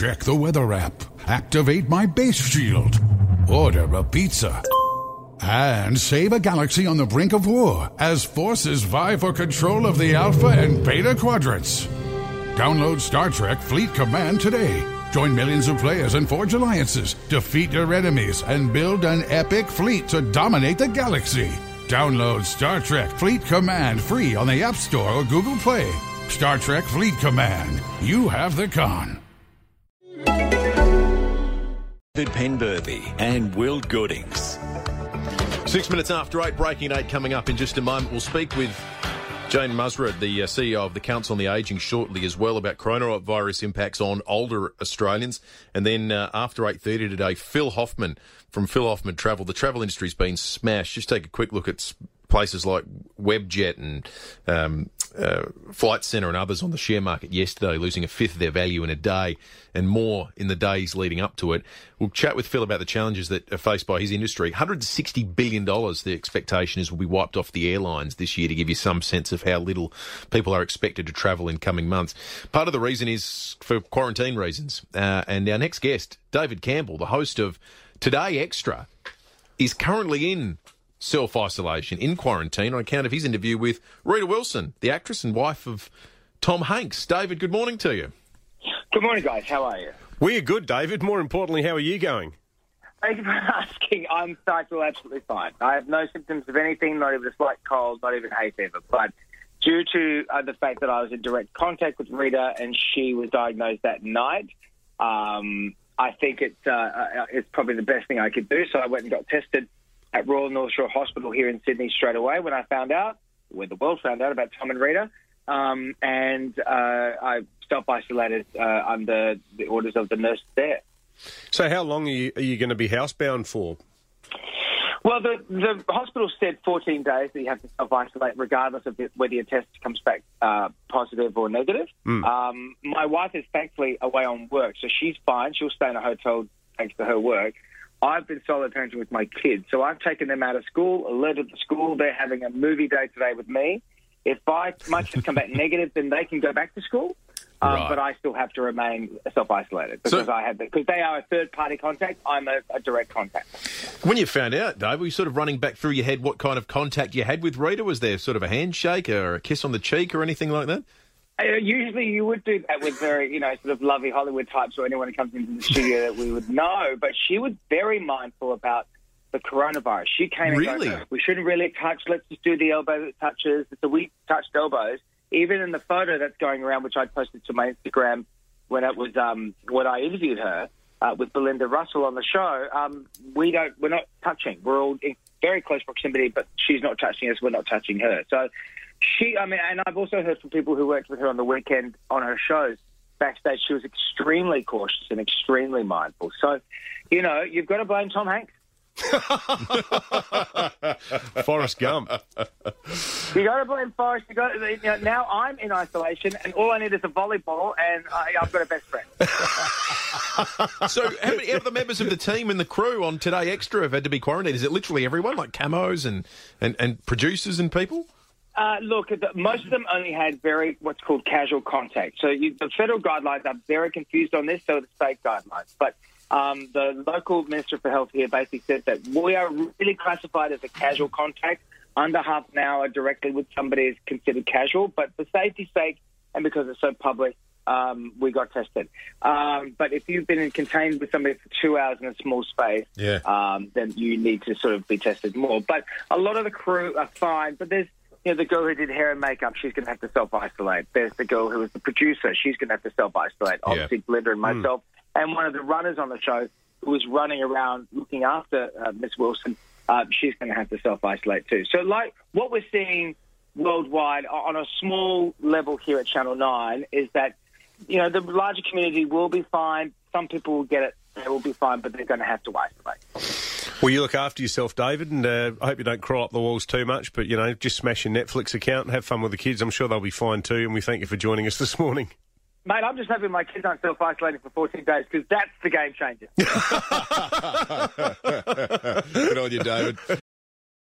Check the weather app. Activate my base shield. Order a pizza. And save a galaxy on the brink of war as forces vie for control of the Alpha and Beta quadrants. Download Star Trek Fleet Command today. Join millions of players and forge alliances, defeat your enemies, and build an epic fleet to dominate the galaxy. Download Star Trek Fleet Command free on the App Store or Google Play. Star Trek Fleet Command. You have the con. Penberthy and Will Goodings. Six minutes after eight, breaking eight coming up in just a moment. We'll speak with Jane Mussared, the uh, CEO of the Council on the Ageing, shortly as well about coronavirus impacts on older Australians. And then uh, after 8.30 today, Phil Hoffman from Phil Hoffman Travel. The travel industry's been smashed. Just take a quick look at places like Webjet and um, uh, Flight Centre and others on the share market yesterday, losing a fifth of their value in a day and more in the days leading up to it. We'll chat with Phil about the challenges that are faced by his industry. $160 billion, the expectation is, will be wiped off the airlines this year to give you some sense of how little people are expected to travel in coming months. Part of the reason is for quarantine reasons. Uh, and our next guest, David Campbell, the host of Today Extra, is currently in self isolation in quarantine on account of his interview with Rita Wilson, the actress and wife of Tom Hanks. David, good morning to you. Good morning, guys. How are you? We're good, David. More importantly, how are you going? Thank you for asking. I'm I feel absolutely fine. I have no symptoms of anything, not even a slight cold, not even hay fever. But due to uh, the fact that I was in direct contact with Rita and she was diagnosed that night, um, I think it's uh, uh it's probably the best thing I could do. So I went and got tested at Royal North Shore Hospital here in Sydney straight away when I found out, when the world found out about Tom and Rita. Um, and uh, I self isolated uh, under the orders of the nurse there. So, how long are you, are you going to be housebound for? Well, the, the hospital said 14 days that you have to self isolate, regardless of whether your test comes back uh, positive or negative. Mm. Um, my wife is thankfully away on work, so she's fine. She'll stay in a hotel thanks to her work. I've been solo parenting with my kids, so I've taken them out of school, alerted the school they're having a movie day today with me. If my my tests come back negative, then they can go back to school. Um, right. But I still have to remain self isolated because so, I have because they are a third party contact. I'm a, a, direct contact. When you found out, Dave, were you sort of running back through your head what kind of contact you had with Rita? Was there sort of a handshake or a kiss on the cheek or anything like that? Uh, usually you would do that with very, you know, sort of lovely Hollywood types or anyone who comes into the studio that we would know. But she was very mindful about the coronavirus. She came really? and goes, we shouldn't really touch. Let's just do the elbow touches. So we touched elbows. Even in the photo that's going around, which I posted to my Instagram when it was um, when I interviewed her uh, with Belinda Russell on the show, um, we don't, we're not touching. We're all in very close proximity, but she's not touching us. We're not touching her. So she, I mean, and I've also heard from people who worked with her on the weekend on her shows backstage. She was extremely cautious and extremely mindful. So, you know, you've got to blame Tom Hanks. Forrest Gump. You got to blame Forrest. You got you know, now I'm in isolation, and all I need is a volleyball, and I, have got a best friend. so, how many of the members of the team and the crew on Today Extra have had to be quarantined? Is it literally everyone, like camos and, and, and producers and people? Uh, look, most of them only had very what's called casual contact. So you, the federal guidelines are very confused on this, so are the state guidelines. But um, the local minister for health here basically said that we are really classified as a casual contact. Under half an hour directly with somebody is considered casual, but for safety's sake and because it's so public, um, we got tested. Um, but if you've been in contained with somebody for two hours in a small space, yeah. um, then you need to sort of be tested more. But a lot of the crew are fine, but there's you know, the girl who did hair and makeup, she's going to have to self isolate. There's the girl who was the producer, she's going to have to self isolate. Obviously, yeah. Belinda and hmm. myself, mm. and one of the runners on the show who was running around looking after uh, Miss Wilson, uh, she's going to have to self isolate too. So, like what we're seeing worldwide on a small level here at Channel Nine is that you know the larger community will be fine. Some people will get it; they will be fine, but they're going to have to isolate. Well, you look after yourself, David, and uh, I hope you don't crawl up the walls too much. But you know, just smash your Netflix account and have fun with the kids. I'm sure they'll be fine too. And we thank you for joining us this morning. Mate, I'm just hoping my kids aren't self-isolating for 14 days because that's the game changer. Good on you, David.